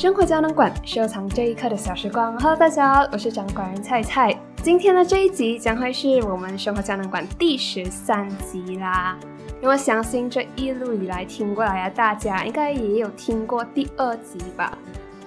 生活胶囊馆，收藏这一刻的小时光。Hello，大家好，我是掌管人菜菜。今天的这一集将会是我们生活胶囊馆第十三集啦。因为相信这一路以来听过来的大家，应该也有听过第二集吧？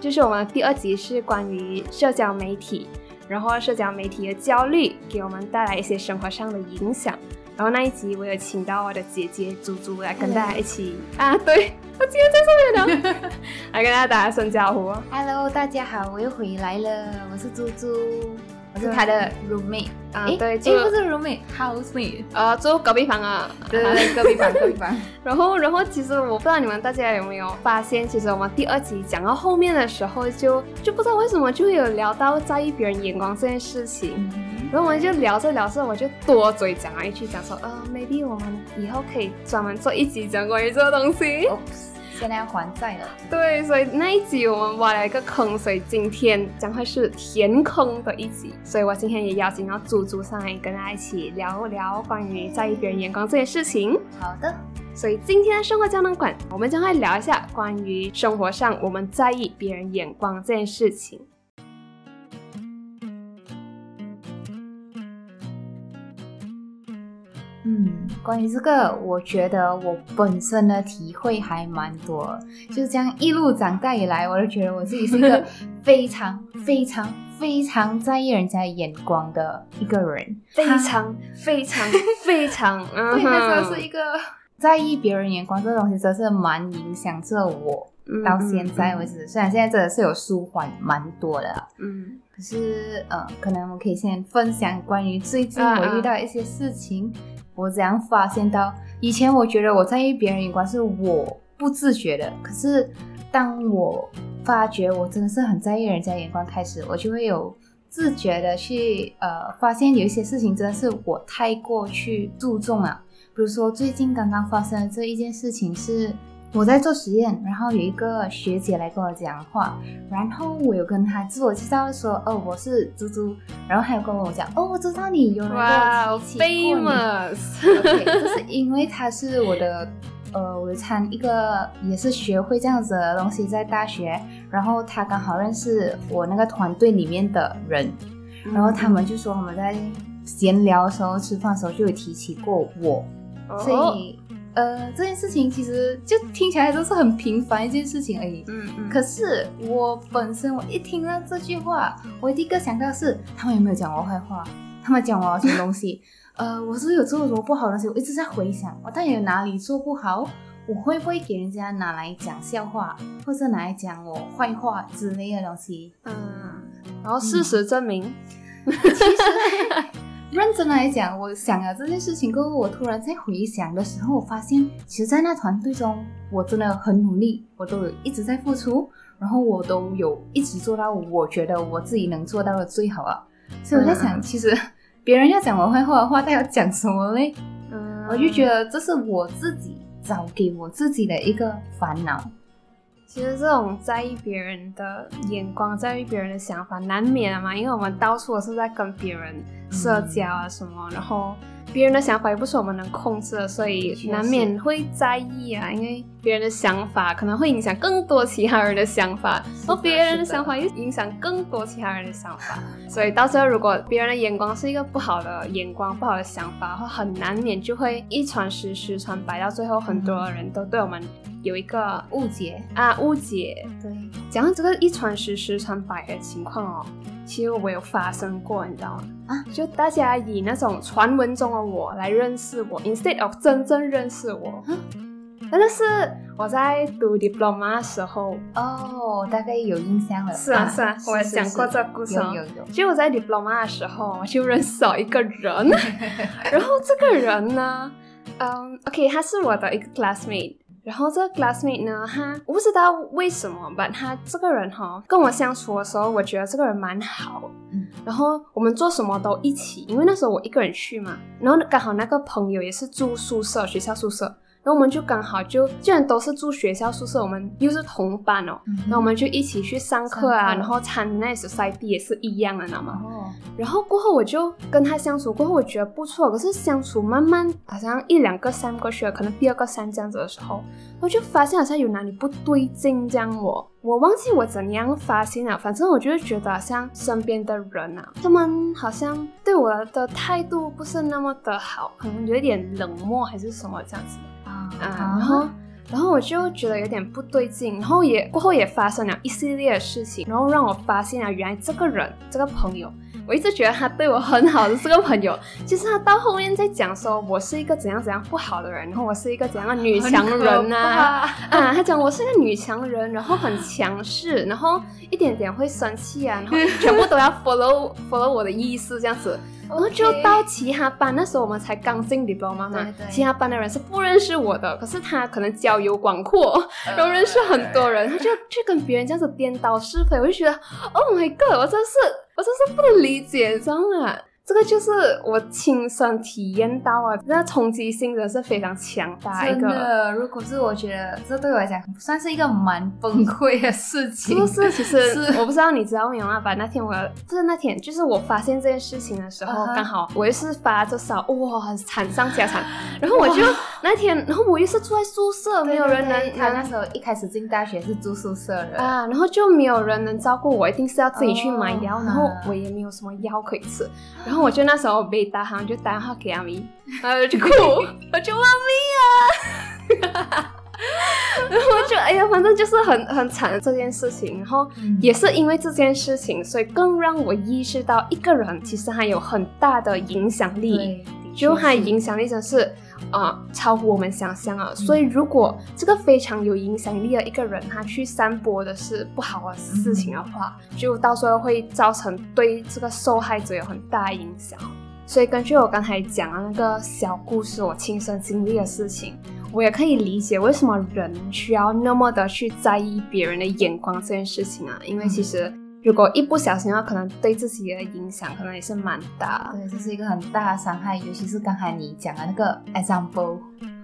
就是我们第二集是关于社交媒体，然后社交媒体的焦虑给我们带来一些生活上的影响。然后那一集我有请到我的姐姐猪猪来跟大家一起。啊，对我今天在上面呢，来跟大家打声招呼。Hello，大家好，我又回来了，我是猪猪，我是他的 roommate 啊，诶对，诶，住不是 roommate，housemate，呃住隔壁房啊，对对对，隔壁房，隔壁房。然后，然后其实我不知道你们大家有没有发现，其实我们第二集讲到后面的时候就，就不知道为什么就会有聊到在意别人眼光这件事情。嗯然后我们就聊着聊着，我就多嘴讲了一句，讲说，呃，maybe 我们以后可以专门做一集讲关于这个东西。Oops，现在要还债了。对，所以那一集我们挖了一个坑，所以今天将会是填坑的一集。所以我今天也邀请到猪猪上来跟大家一起聊聊关于在意别人眼光这件事情。好的，所以今天的生活胶囊馆，我们将会聊一下关于生活上我们在意别人眼光这件事情。嗯，关于这个，我觉得我本身的体会还蛮多，就是这样一路长大以来，我就觉得我自己是一个 非常非常非常在意人家眼光的一个人，非常非常非常，嗯 对，哼那时候是一个在意别人眼光这个东西，真是蛮影响着我。到现在为，止，虽然现在真的是有舒缓蛮多的，嗯。可是呃，可能我可以先分享关于最近啊。我遇到一些事情，我怎样发现到，以前我觉得我在意别人眼光是我不自觉的，可是当我发觉我真的是很在意人家眼光开始，我就会有自觉的去呃发现有一些事情真的是我太过去注重了，比如说最近刚刚发生的这一件事情是。我在做实验，然后有一个学姐来跟我讲话，然后我有跟她自我介绍说，哦，我是猪猪，然后她有跟我讲，哦，我知道你有人跟哇我提起过你，famous，OK，就是因为她是我的，呃，我参一个也是学会这样子的东西，在大学，然后她刚好认识我那个团队里面的人，然后他们就说我们在闲聊的时候、吃饭的时候就有提起过我，哦。所以呃，这件事情其实就听起来都是很平凡一件事情而已。嗯嗯，可是我本身，我一听到这句话，我第一个想到是他们有没有讲我坏话？他们讲我什么东西？呃，我是不是有做什么不好的东西？我一直在回想，我到底有哪里做不好？我会不会给人家拿来讲笑话，或者拿来讲我坏话之类的东西？嗯，然后事实证明，其实认真来讲，我想了这件事情过后，我突然在回想的时候，我发现，其实，在那团队中，我真的很努力，我都有一直在付出，然后我都有一直做到我觉得我自己能做到的最好啊。所以我在想，其实别人要讲我坏话的话，他要讲什么嘞？嗯，我就觉得这是我自己找给我自己的一个烦恼。其实这种在意别人的眼光、在意别人的想法，难免嘛，因为我们到处都是在跟别人社交啊什么，然后别人的想法也不是我们能控制的，所以难免会在意啊，因为别人的想法可能会影响更多其他人的想法，然后别人的的。想法又影响更多其他人的想法，所以到时候如果别人的眼光是一个不好的眼光、不好的想法的话，很难免就会一传十、十传百，到最后很多人都对我们有一个误解，啊误解。对，讲到这个一传十，十传百的情况哦，其实我有发生过，你知道吗？啊，就大家以那种传闻中的我来认识我，instead of 真正认识我。真的是我在读 diploma 的时候，哦，大概有印象了。是啊是啊，我有讲过这个故事哦。有有有。就我在 diploma 的时候，我就认识了一个人，然后这个人呢，嗯，OK，他是我的一个 classmate。然后这个 classmate 呢，他我不知道为什么吧，他这个人哈、跟我相处的时候，我觉得这个人蛮好。嗯然后我们做什么都一起，因为那时候我一个人去嘛，然后刚好那个朋友也是住宿舍，学校宿舍，然后我们就刚好就既然都是住学校宿舍，我们又是同班哦，嗯然后我们就一起去上课啊，课然后参那 society 也是一样的，你知道吗？哦，然后过后我就跟他相处，过后我觉得不错，可是相处慢慢好像一两个三个学，可能第二个三这样子的时候，我就发现好像有哪里不对劲，这样我我忘记我怎样发现了，反正我就是觉得好像身边的人啊，他们好像对我的态度不是那么的好，可能有一点冷漠还是什么这样子。啊啊，然后然后我就觉得有点不对劲，然后也过后也发生了一系列的事情，然后让我发现了原来这个人这个朋友，我一直觉得他对我很好的这个朋友，其实他到后面在讲说我是一个怎样怎样不好的人，然后我是一个怎样的女强人呐、啊。啊，他讲我是一个女强人，然后很强势，然后一点点会生气啊，然后全部都要 follow follow 我的意思这样子。然后就到其他班，那时候我们才刚进 diploma 嘛对对，其他班的人是不认识我的，可是他可能交友广阔，然后认识很多人，他就去跟别人这样子颠倒是非，我就觉得，Oh my god，我真是我真是不能理解，知道吗？这个就是我亲身体验到啊，那冲击性真的是非常强大一个。真的，如果是我觉得这对我来讲算是一个蛮崩溃的事情，是 不是？其实是我不知道你知道没有啊？吧，那天我不是那天，就是我发现这件事情的时候刚好我也是发着烧，哇，惨上加惨。然后我就那天，然后我又是住在宿舍，没有人能 他那时候一开始进大学是住宿舍的，啊，然后就没有人能照顾我，一定是要自己去买药，哦然后啊我也没有什么药可以吃，然后我就那时候被打航就打电话给阿咪，然后我就哭，我就妈咪啊，然后我就哎呀，反正就是很很惨的这件事情，然后嗯。也是因为这件事情，所以更让我意识到一个人其实还有很大的影响力。就它还影响力真是啊、呃超乎我们想象啊！所以如果这个非常有影响力的一个人，他去散播的是不好的事情的话，就到时候会造成对这个受害者有很大的影响。所以根据我刚才讲的那个小故事，我亲身经历的事情，我也可以理解为什么人需要那么的去在意别人的眼光这件事情啊！因为其实如果一不小心的话，可能对自己的影响可能也是蛮大。对，这是一个很大的伤害，尤其是刚才你讲的那个 example，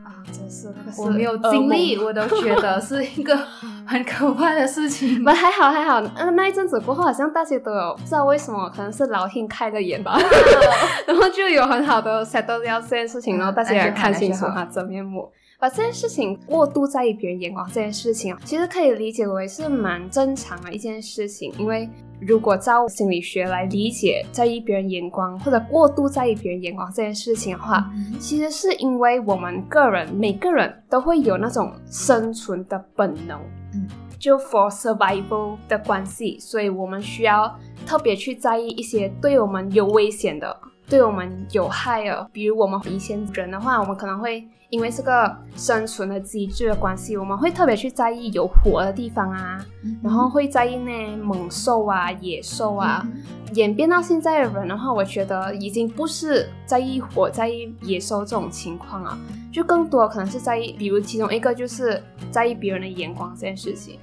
啊，真是那个是我没有经历，我都觉得是一个 很可怕的事情。不还好还好，呃，那一阵子过后，好像大家都有不知道为什么，可能是老天开了眼吧，然后就有很好的 settle 掉这件事情，然后大家也看清楚它真面目。把这件事情过度在意别人眼光这件事情啊，其实可以理解为是蛮正常的一件事情，因为如果照心理学来理解在意别人眼光或者过度在意别人眼光这件事情的话，其实是因为我们个人每个人都会有那种生存的本能，嗯，就 for survival 的关系，所以我们需要特别去在意一些对我们有危险的、对我们有害的，比如我们以前人的话，我们可能会因为这个生存的机制的关系，我们会特别去在意有火的地方啊，然后会在意那猛兽啊、野兽啊。演变到现在的人的话，我觉得已经不是在意火、在意野兽这种情况啊，就更多可能是在意，比如其中一个就是在意别人的眼光这件事情。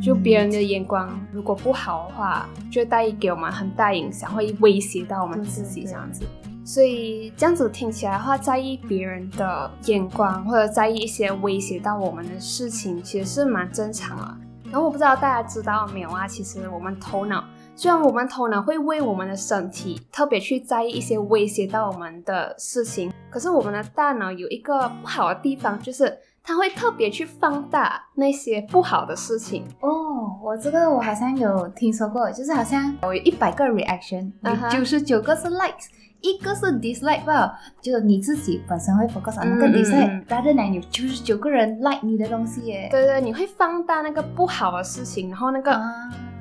就别人的眼光如果不好的话，就会带给我们很大影响，会威胁到我们自己对对对这样子。所以这样子听起来的话，在意别人的眼光或者在意一些威胁到我们的事情，其实是蛮正常的。然后我不知道大家知道没有啊？其实我们头脑，虽然我们头脑会为我们的身体特别去在意一些威胁到我们的事情，可是我们的大脑有一个不好的地方，就是它会特别去放大那些不好的事情。哦，我这个我好像有听说过，就是好像我有一百个 reaction，有九十九个是 likes，一个是 dislike 吧，就是你自己本身会 focus on 那个 dislike，嗯 rather than 有九十九个人 like 你的东西耶。对对，你会放大那个不好的事情，然后那个、啊，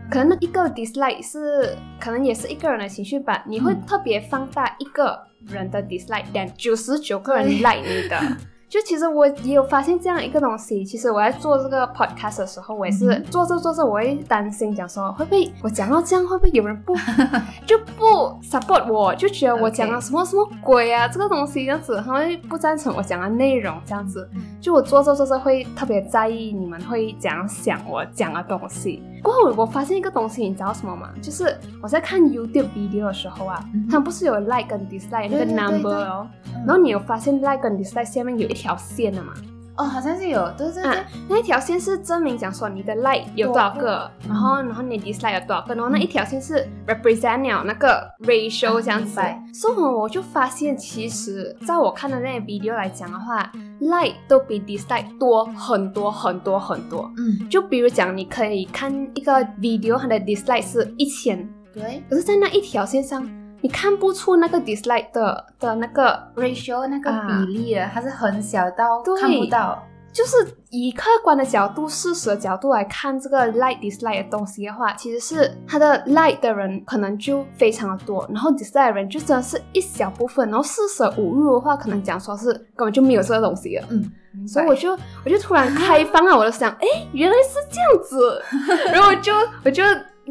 可能那一个 dislike 是可能也是一个人的情绪吧，你会嗯特别放大一个人的 dislike，但九十九个人 like 你的。就其实我也有发现这样一个东西，其实我在做这个 podcast 的时候，我也是嗯做着做着，我会担心讲说会不会我讲到这样，会不会有人不 就不 support 我，就觉得我讲了什么什么鬼啊，这个东西这样子，他会不赞成我讲的内容这样子。嗯就我做着做着会特别在意你们会怎样想我讲的东西。过后我发现一个东西，你知道什么吗？就是我在看 YouTube video 的时候啊，嗯他们不是有 like 跟 dislike 那个 number 哦，嗯然后你有发现 like 跟 dislike 下面有一条线的嘛？哦，好像是有，对对对，啊，那一条线是证明讲说你的 like 有多少个，然后然后你 dislike 有多少个，然后那一条线是 represent 了那个 ratio 这样子。所以我就发现，其实在我看的那些 video 来讲的话，like 都比 dislike 多很多很多很多。嗯，就比如讲，你可以看一个 video，它的 dislike 是一千，对。可是，在那一条线上，你看不出那个 dislike 的的那个，ratio 那个啊比例的，它是很小到对看不到。就是以客观的角度、事实的角度来看这个 like dislike 的东西的话，其实是他的 like 的人可能就非常的多，然后 dislike 的人就真的是一小部分，然后四舍五入的话，可能讲说是根本就没有这个东西了。嗯，所以我就我就突然开放了，我就想，哎，原来是这样子，然后我就我就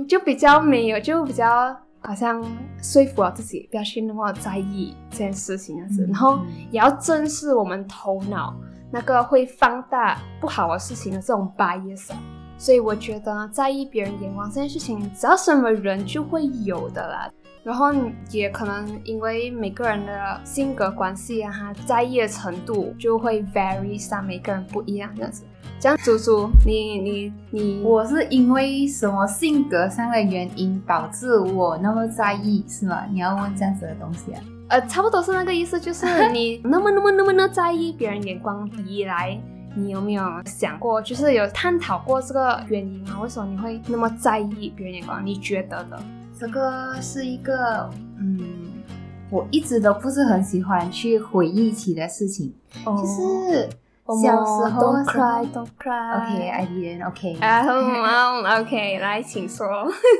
就比较没有，就比较好像说服了自己，不要去那么在意这件事情这样子，嗯然后嗯也要正视我们头脑那个会放大不好的事情的这种 bias 啊。所以我觉得在意别人眼光这件事情，只要什么人就会有的啦。然后也可能因为每个人的性格关系啊，他在意的程度就会 vary 上，每个人不一样这样子。这样，猪猪，你你你，我是因为什么性格上的原因导致我那么在意，是吗？你要问这样子的东西啊？呃，差不多是那个意思，就是 你那么那么那么的在意别人眼光以来，你有没有想过，就是有探讨过这个原因啊？为什么你会那么在意别人眼光？你觉得的？这个是一个，嗯，我一直都不是很喜欢去回忆起的事情，就就是小时候，Don't cry。OK，I didn't OK。啊，嗯，OK，来，请说。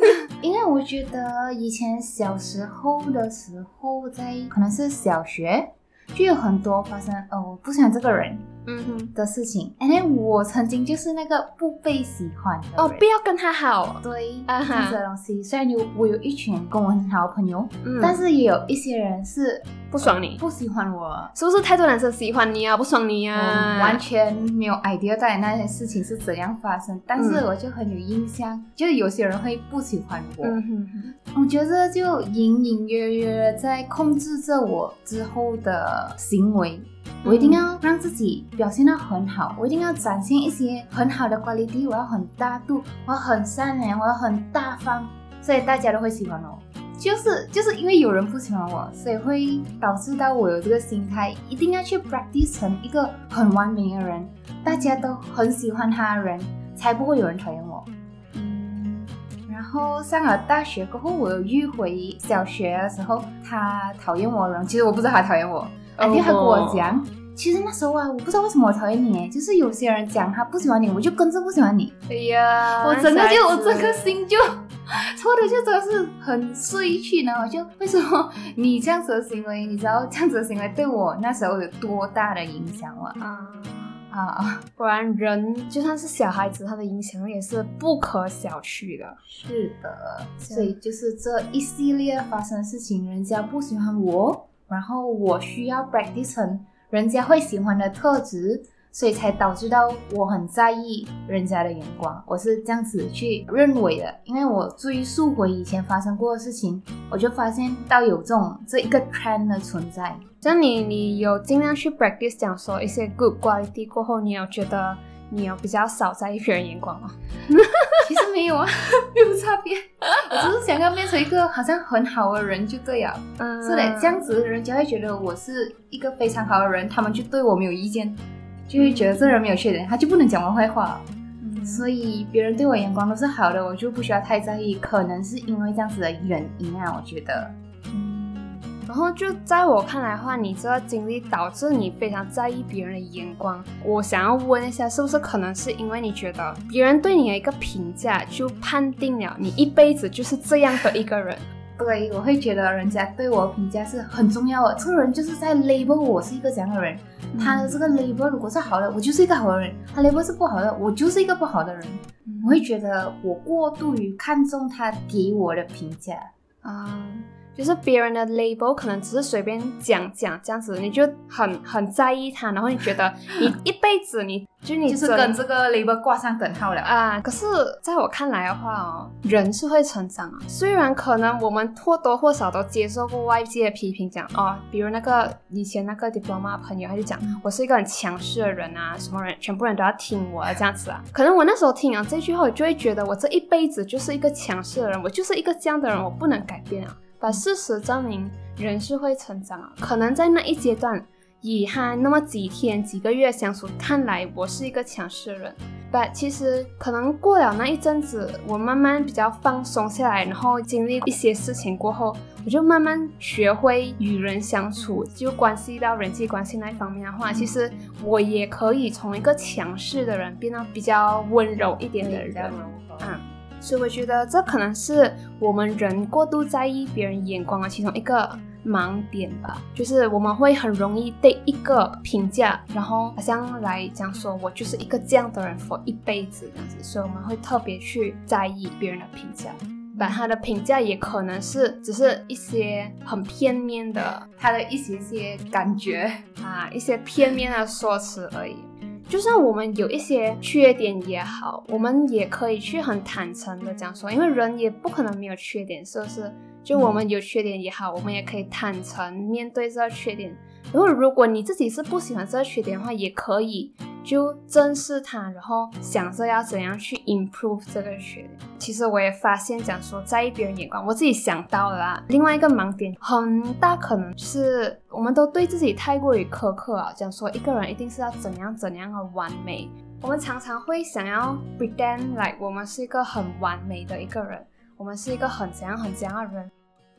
因为我觉得以前小时候的时候，在可能是小学，就有很多发生哦，我不喜欢这个人嗯哼，的事情。And then 我曾经就是那个不被喜欢的。哦，不要跟他好。对，啊哈这样子的东西。虽然有我有一群跟我很好的朋友，嗯但是也有一些人是不爽你，不喜欢我。是不是太多男生喜欢你啊？不爽你我啊？完全没有 idea 在那些事情是怎样发生，但是嗯我就很有印象，就是有些人会不喜欢我，嗯哼哼，我觉得就隐隐约约在控制着我之后的行为。我一定要让自己表现得很好，我一定要展现一些很好的 quality，我要很大度，我很善良，我要很大方，所以大家都会喜欢我。就是就是因为有人不喜欢我，所以会导致到我有这个心态，一定要去 practice 成一个很完美的人，大家都很喜欢他的人，才不会有人讨厌我。嗯然后上了大学过后，我有遇回小学的时候，他讨厌我的人，其实我不知道他讨厌我，而且他跟我讲，其实那时候啊，我不知道为什么我讨厌你，诶就是有些人讲他不喜欢你，我就跟着不喜欢你，哎呀，我整个就我整个心就错的就真的是很碎去呢，我就为什么你这样子的行为，你知道这样子的行为对我那时候有多大的影响吗？啊。啊，果然，人就算是小孩子，他的影响力也是不可小觑的。是的，所以就是这一系列发生的事情，人家不喜欢我，然后我需要 practice 成人家会喜欢的特质，所以才导致到我很在意人家的眼光，我是这样子去认为的。因为我追溯回以前发生过的事情，我就发现到有这种这一个 trend 的存在。像你，你有尽量去 practice 讲说一些 good quality 过后，你有觉得你有比较少在意别人眼光吗？其实没有啊，没有差别，我只是想要变成一个好像很好的人就对了。嗯，是的，这样子人家会觉得我是一个非常好的人，他们就对我没有意见，就会觉得这人没有缺点，他就不能讲我坏话。嗯，所以别人对我眼光都是好的，我就不需要太在意。可能是因为这样子的原因啊，我觉得。嗯然后就在我看来的话，你这个经历导致你非常在意别人的眼光。我想要问一下，是不是可能是因为你觉得别人对你的一个评价，就判定了你一辈子就是这样的一个人？对，我会觉得人家对我评价是很重要的。这个人就是在 label 我是一个怎样的人，他的这个 label 如果是好的，我就是一个好的人；他 label 是不好的，我就是一个不好的人。我会觉得我过度于看重他给我的评价。啊，就是别人的 label 可能只是随便讲讲这样子，你就很很在意他，然后你觉得 你一辈子你就你就是跟这个 label 挂上等号了啊。可是在我看来的话哦，人是会成长啊。虽然可能我们或多或少都接受过外界的批评，讲哦，比如那个以前那个 diploma 朋友，他就讲我是一个很强势的人啊，什么人全部人都要听我这样子啊。可能我那时候听啊这句话，我就会觉得我这一辈子就是一个强势的人，我就是一个这样的人，我不能改变啊。把事实证明，人是会成长啊。可能在那一阶段，以他那么几天、几个月相处看来，我是一个强势的人。但其实可能过了那一阵子，我慢慢比较放松下来，然后经历一些事情过后，我就慢慢学会与人相处，就关系到人际关系那一方面的话，其实我也可以从一个强势的人变得比较温柔一点的人。嗯。所以我觉得这可能是我们人过度在意别人眼光的其中一个盲点吧，就是我们会很容易对一个评价，然后好像来讲说我就是一个这样的人，for 一辈子这样子，所以我们会特别去在意别人的评价，把他的评价也可能是只是一些很片面的，他的一些些感觉啊，一些片面的说辞而已。就算我们有一些缺点也好，我们也可以去很坦诚的讲说，因为人也不可能没有缺点，是不是？就我们有缺点也好，我们也可以坦诚面对这个缺点。然后，如果你自己是不喜欢这个缺点的话，也可以。就正视它，然后想着要怎样去 improve 这个学。其实我也发现，讲说在意别人眼光，我自己想到了另外一个盲点，很大可能是我们都对自己太过于苛刻啊。讲说一个人一定是要怎样怎样的完美，我们常常会想要 pretend like 我们是一个很完美的一个人，我们是一个很怎样很怎样的人。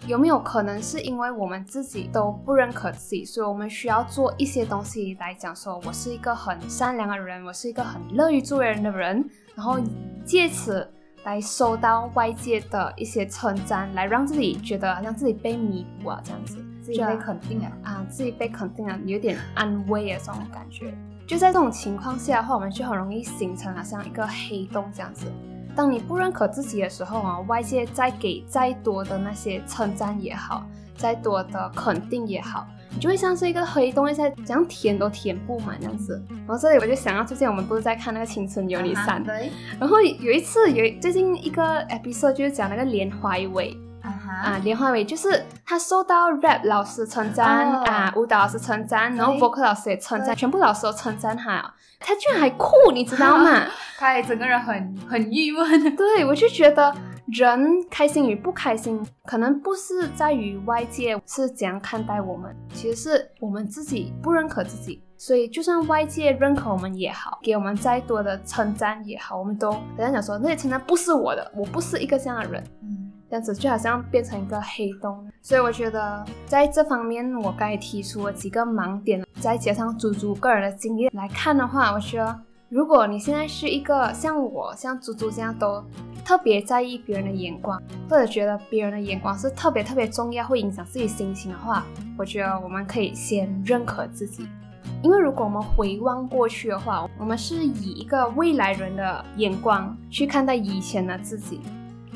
有没有可能是因为我们自己都不认可自己，所以我们需要做一些东西来讲说，我是一个很善良的人，我是一个很乐于助人的人，然后借此来收到外界的一些称赞，来让自己觉得好像自己被弥补啊，这样子，自己被肯定了，啊，自己被肯定了，有点安慰啊这种感觉。就在这种情况下的话，我们就很容易形成好像一个黑洞这样子。当你不认可自己的时候啊，外界再给再多的那些称赞也好，再多的肯定也好，你就会像是一个黑洞，一下怎样填都填不满这样子。然后这里我就想到，最近我们不是在看那个《青春有你三》，对然后有一次有最近一个 episode 就是讲那个连怀伟。啊，连华伟就是他受到 rap 老师称赞啊，舞蹈老师称赞，然后 vocal 老师也称赞，全部老师都称赞他，他居然还酷，你知道吗？他还整个人很很郁闷。对，我就觉得人开心与不开心，可能不是在于外界是怎样看待我们，其实是我们自己不认可自己。所以就算外界认可我们也好，给我们再多的称赞也好，我们都人家讲说那些称赞不是我的，我不是一个这样的人。嗯。这样子就好像变成一个黑洞，所以我觉得在这方面，我刚才提出了几个盲点，再加上猪猪个人的经验来看的话，我觉得如果你现在是一个像我、像猪猪这样都特别在意别人的眼光，或者觉得别人的眼光是特别特别重要，会影响自己心情的话，我觉得我们可以先认可自己，因为如果我们回望过去的话，我们是以一个未来人的眼光去看待以前的自己。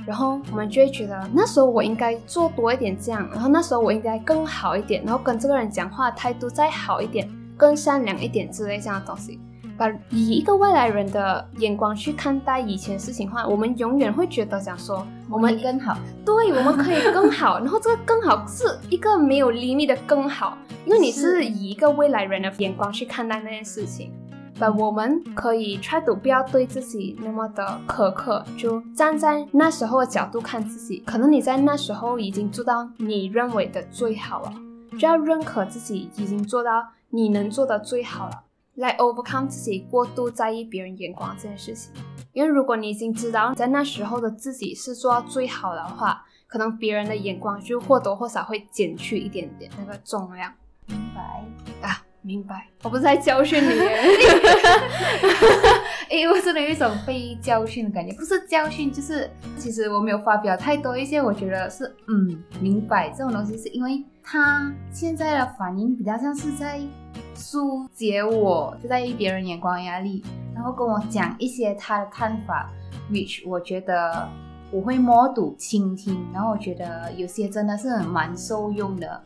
然后我们就会觉得那时候我应该做多一点这样，然后那时候我应该更好一点，然后跟这个人讲话态度再好一点，更善良一点之类这样的东西。把以一个外来人的眼光去看待以前事情的话，我们永远会觉得讲说我们更好，对，我们可以更好。然后这个更好是一个没有厘米的更好，因为你是以一个未来人的眼光去看待那件事情。把我们可以 try to 不要对自己那么的苛刻，就站在那时候的角度看自己。可能你在那时候已经做到你认为的最好了，就要认可自己已经做到你能做的最好了，来 overcome 自己过度在意别人眼光这件事情。因为如果你已经知道在那时候的自己是做到最好的话，可能别人的眼光就或多或少会减去一点点那个重量。明白啊。明白，我不是在教训你，因为真的有一种被教训的感觉，不是教训，就是其实我没有发表太多一些，我觉得是嗯，明白这种东西，是因为他现在的反应比较像是在疏解我，就在意别人眼光压力，然后跟我讲一些他的看法，which 我觉得。我会默读、倾听，然后我觉得有些真的是蛮受用的。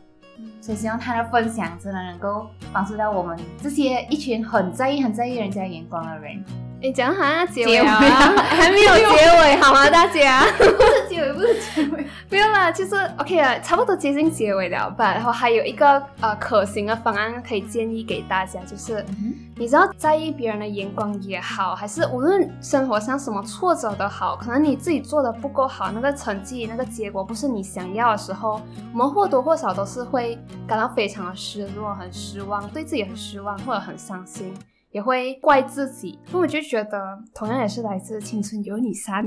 所以希望他的分享真的能够帮助到我们这些一群很在意、很在意人家眼光的人。你讲好像结尾啊，还没有结尾好吗？大家不是结尾，不是结尾，不用了，其实 OK 了，差不多接近结尾了吧。然后还有一个呃可行的方案可以建议给大家，就是你知道在意别人的眼光也好，还是无论生活上什么挫折都好，可能你自己做的不够好，那个成绩那个结果不是你想要的时候，我们或多或少都是会感到非常的失落、很失望，对自己很失望或者很伤心。也会怪自己，所以我就觉得，同样也是来自《青春有你三》。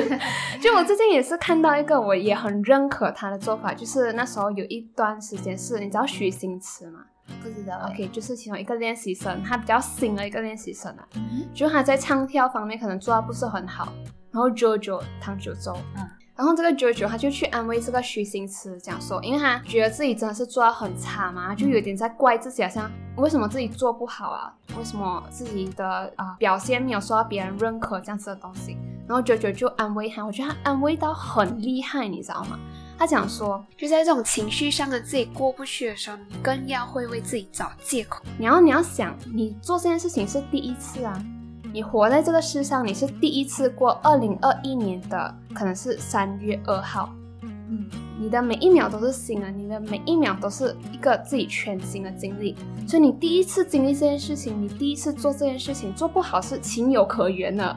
就我最近也是看到一个，我也很认可他的做法，就是那时候有一段时间是，你知道徐星驰吗？不知道。OK，就是其中一个练习生，他比较新的一个练习生啊，就他在唱跳方面可能做的不是很好，然后 JoJo 唐九洲，嗯。然后这个 JoJo 他就去安慰这个虚心词，讲说，因为他觉得自己真的是做到很差嘛，就有点在怪自己，好像为什么自己做不好啊？为什么自己的啊表现没有受到别人认可这样子的东西？然后 JoJo 就安慰他，我觉得他安慰到很厉害，你知道吗？他讲说，就在这种情绪上的自己过不去的时候，你更要会为自己找借口。然后你要想，你做这件事情是第一次啊。你活在这个世上，你是第一次过二零二一年的，可能是三月二号。嗯，你的每一秒都是新的，你的每一秒都是一个自己全新的经历。所以你第一次经历这件事情，你第一次做这件事情做不好是情有可原的，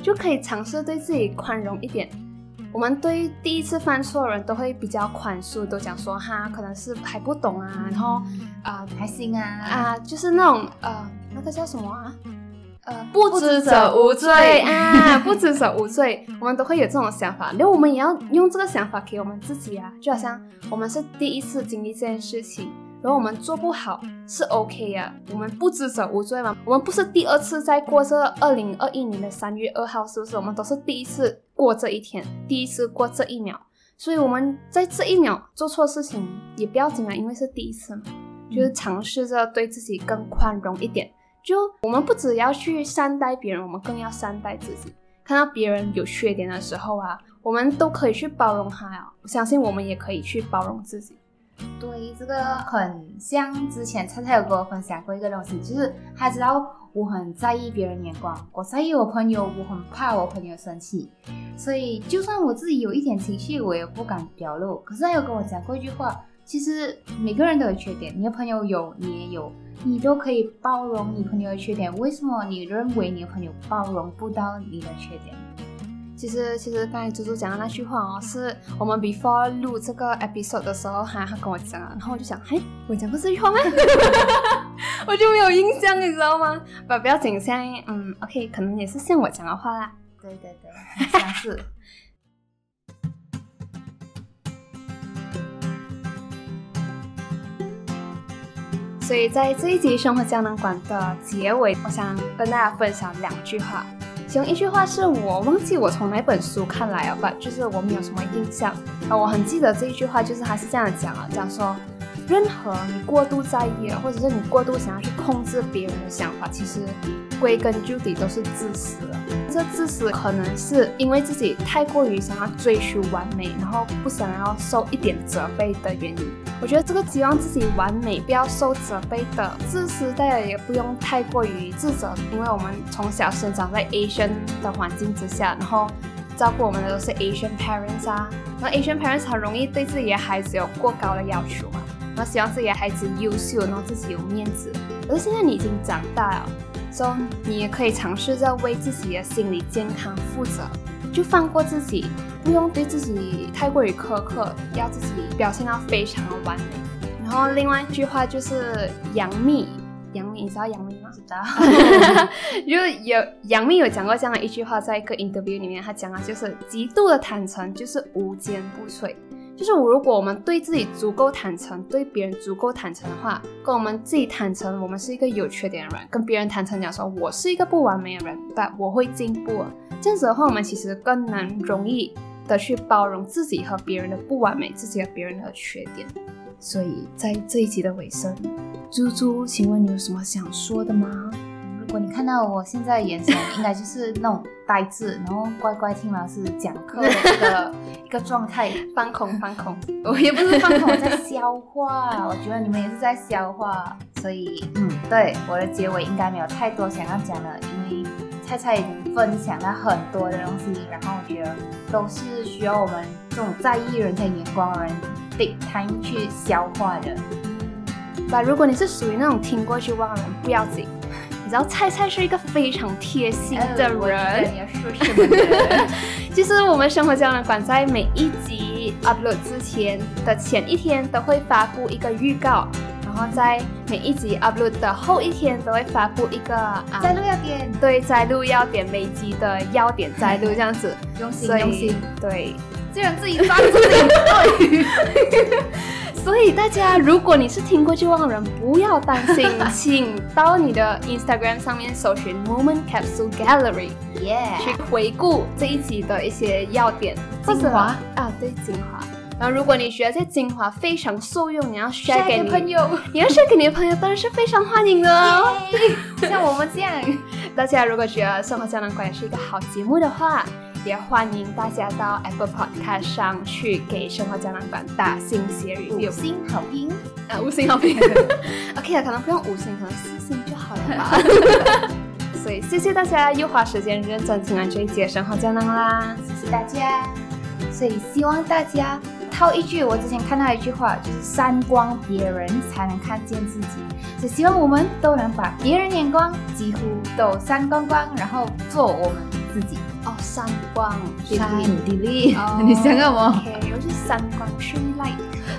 就可以尝试对自己宽容一点。我们对第一次犯错的人都会比较宽恕，都讲说哈，可能是还不懂啊，然后啊还行啊啊，就是那种呃那个叫什么啊？呃，不知者无罪啊，不知者无罪，我们都会有这种想法，那我们也要用这个想法给我们自己啊，就好像我们是第一次经历这件事情，然后我们做不好是 OK 呀，我们不知者无罪嘛，我们不是第二次在过这二零二一年的三月二号，是不是？我们都是第一次过这一天，第一次过这一秒，所以我们在这一秒做错事情也不要紧啊，因为是第一次嘛，就是尝试着对自己更宽容一点。就我们不只要去善待别人，我们更要善待自己。看到别人有缺点的时候啊，我们都可以去包容他呀。我相信我们也可以去包容自己。对，这个很像之前菜菜有跟我分享过一个东西，就是他知道我很在意别人眼光，我在意我朋友，我很怕我朋友生气，所以就算我自己有一点情绪，我也不敢表露。可是他有跟我讲过一句话，其实每个人都有缺点，你的朋友有，你也有。你都可以包容你朋友的缺点，为什么你认为你的朋友包容不到你的缺点？其实，其实刚才猪猪讲的那句话哦，是我们 before 录这个 episode 的时候，他他跟我讲啊，然后我就想，嘿，我讲过这句话吗？我就没有印象，你知道吗？不，不要紧，现在嗯，OK，可能也是像我讲的话啦。对对对，像是。所以在这一集生活胶囊馆的结尾，我想跟大家分享两句话。其中一句话是我忘记我从哪本书看来了吧，就是我没有什么印象。啊，我很记得这一句话，就是他是这样讲啊，讲说，任何你过度在意或者是你过度想要去控制别人的想法，其实归根究底都是自私。这自私可能是因为自己太过于想要追求完美，然后不想要受一点责备的原因。我觉得这个希望自己完美，不要受责备的自私，大家也不用太过于自责，因为我们从小生长在 Asian 的环境之下，然后照顾我们的都是 Asian parents 啊，那 Asian parents 很容易对自己的孩子有过高的要求嘛，然后希望自己的孩子优秀，然后自己有面子。可是现在你已经长大了，所以你也可以尝试着为自己的心理健康负责。就放过自己，不用对自己太过于苛刻，要自己表现到非常的完美。然后另外一句话就是杨幂，杨幂你知道杨幂吗？知道。就有杨幂有讲过这样的一句话，在一个 interview 里面，她讲啊，就是极度的坦诚就是无坚不摧。就是我，如果我们对自己足够坦诚，对别人足够坦诚的话，跟我们自己坦诚，我们是一个有缺点的人，跟别人坦诚讲说，我是一个不完美的人，但我会进步。这样子的话，我们其实更能容易的去包容自己和别人的不完美，自己和别人的缺点。所以在这一集的尾声，猪猪，请问你有什么想说的吗？果你看到我现在的眼神，应该就是那种呆滞，然后乖乖听老师讲课的一个 一个状态。放空放空，我也不是放空，我在消化。我觉得你们也是在消化，所以嗯，对，我的结尾应该没有太多想要讲的，因为菜菜已经分享了很多的东西，然后我觉得都是需要我们这种在意人家眼光的人 take time 去消化的。那如果你是属于那种听过去忘了，不要紧。你知道菜菜是一个非常贴心的人。你要说什么呢？其实我们生活胶囊馆在每一集 upload 之前的前一天都会发布一个预告，然后在每一集 upload 的后一天都会发布一个啊，在录要点，对摘录要点每集的要点摘录这样子，用心用心，对。既然自己抓自己对。所以大家，如果你是听过就忘人，不要担心，请到你的 Instagram 上面搜寻 Moment Capsule Gallery 耶去回顾这一集的一些要点。精华。啊，对精华。然后，如果你觉得这精华非常受用，你要 share 给你。朋友，你要 share 给你的朋友，当然是非常欢迎的哦。像我们这样，大家如果觉得生活胶囊馆是一个好节目的话，也欢迎大家到 Apple Podcast 上去给生活胶囊馆打星写 review 五。星好评，啊，五星好评。OK 啊，可能不用五星，可能四星就好了吧。所以谢谢大家又花时间认真听完这一节生活胶囊啦。谢谢大家。所以希望大家套一句我之前看到一句话，就是三光别人才能看见自己。所以希望我们都能把别人眼光几乎都三光光，然后做我们自己。哦三光三。影迪丽你想干嘛 ok 我是三光去来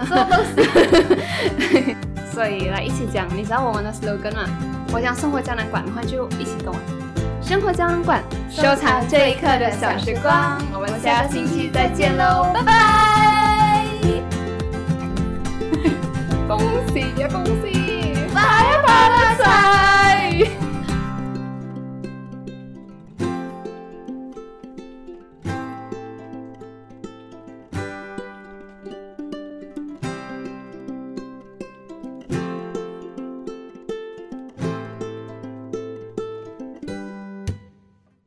这都是 所以来一起讲你知道我们的 slogan 吗？我想生活胶囊馆的话就一起跟我。生活胶囊馆收藏这一刻的小时光。我们下个星期再见喽拜拜。恭喜呀恭喜。发呀发大财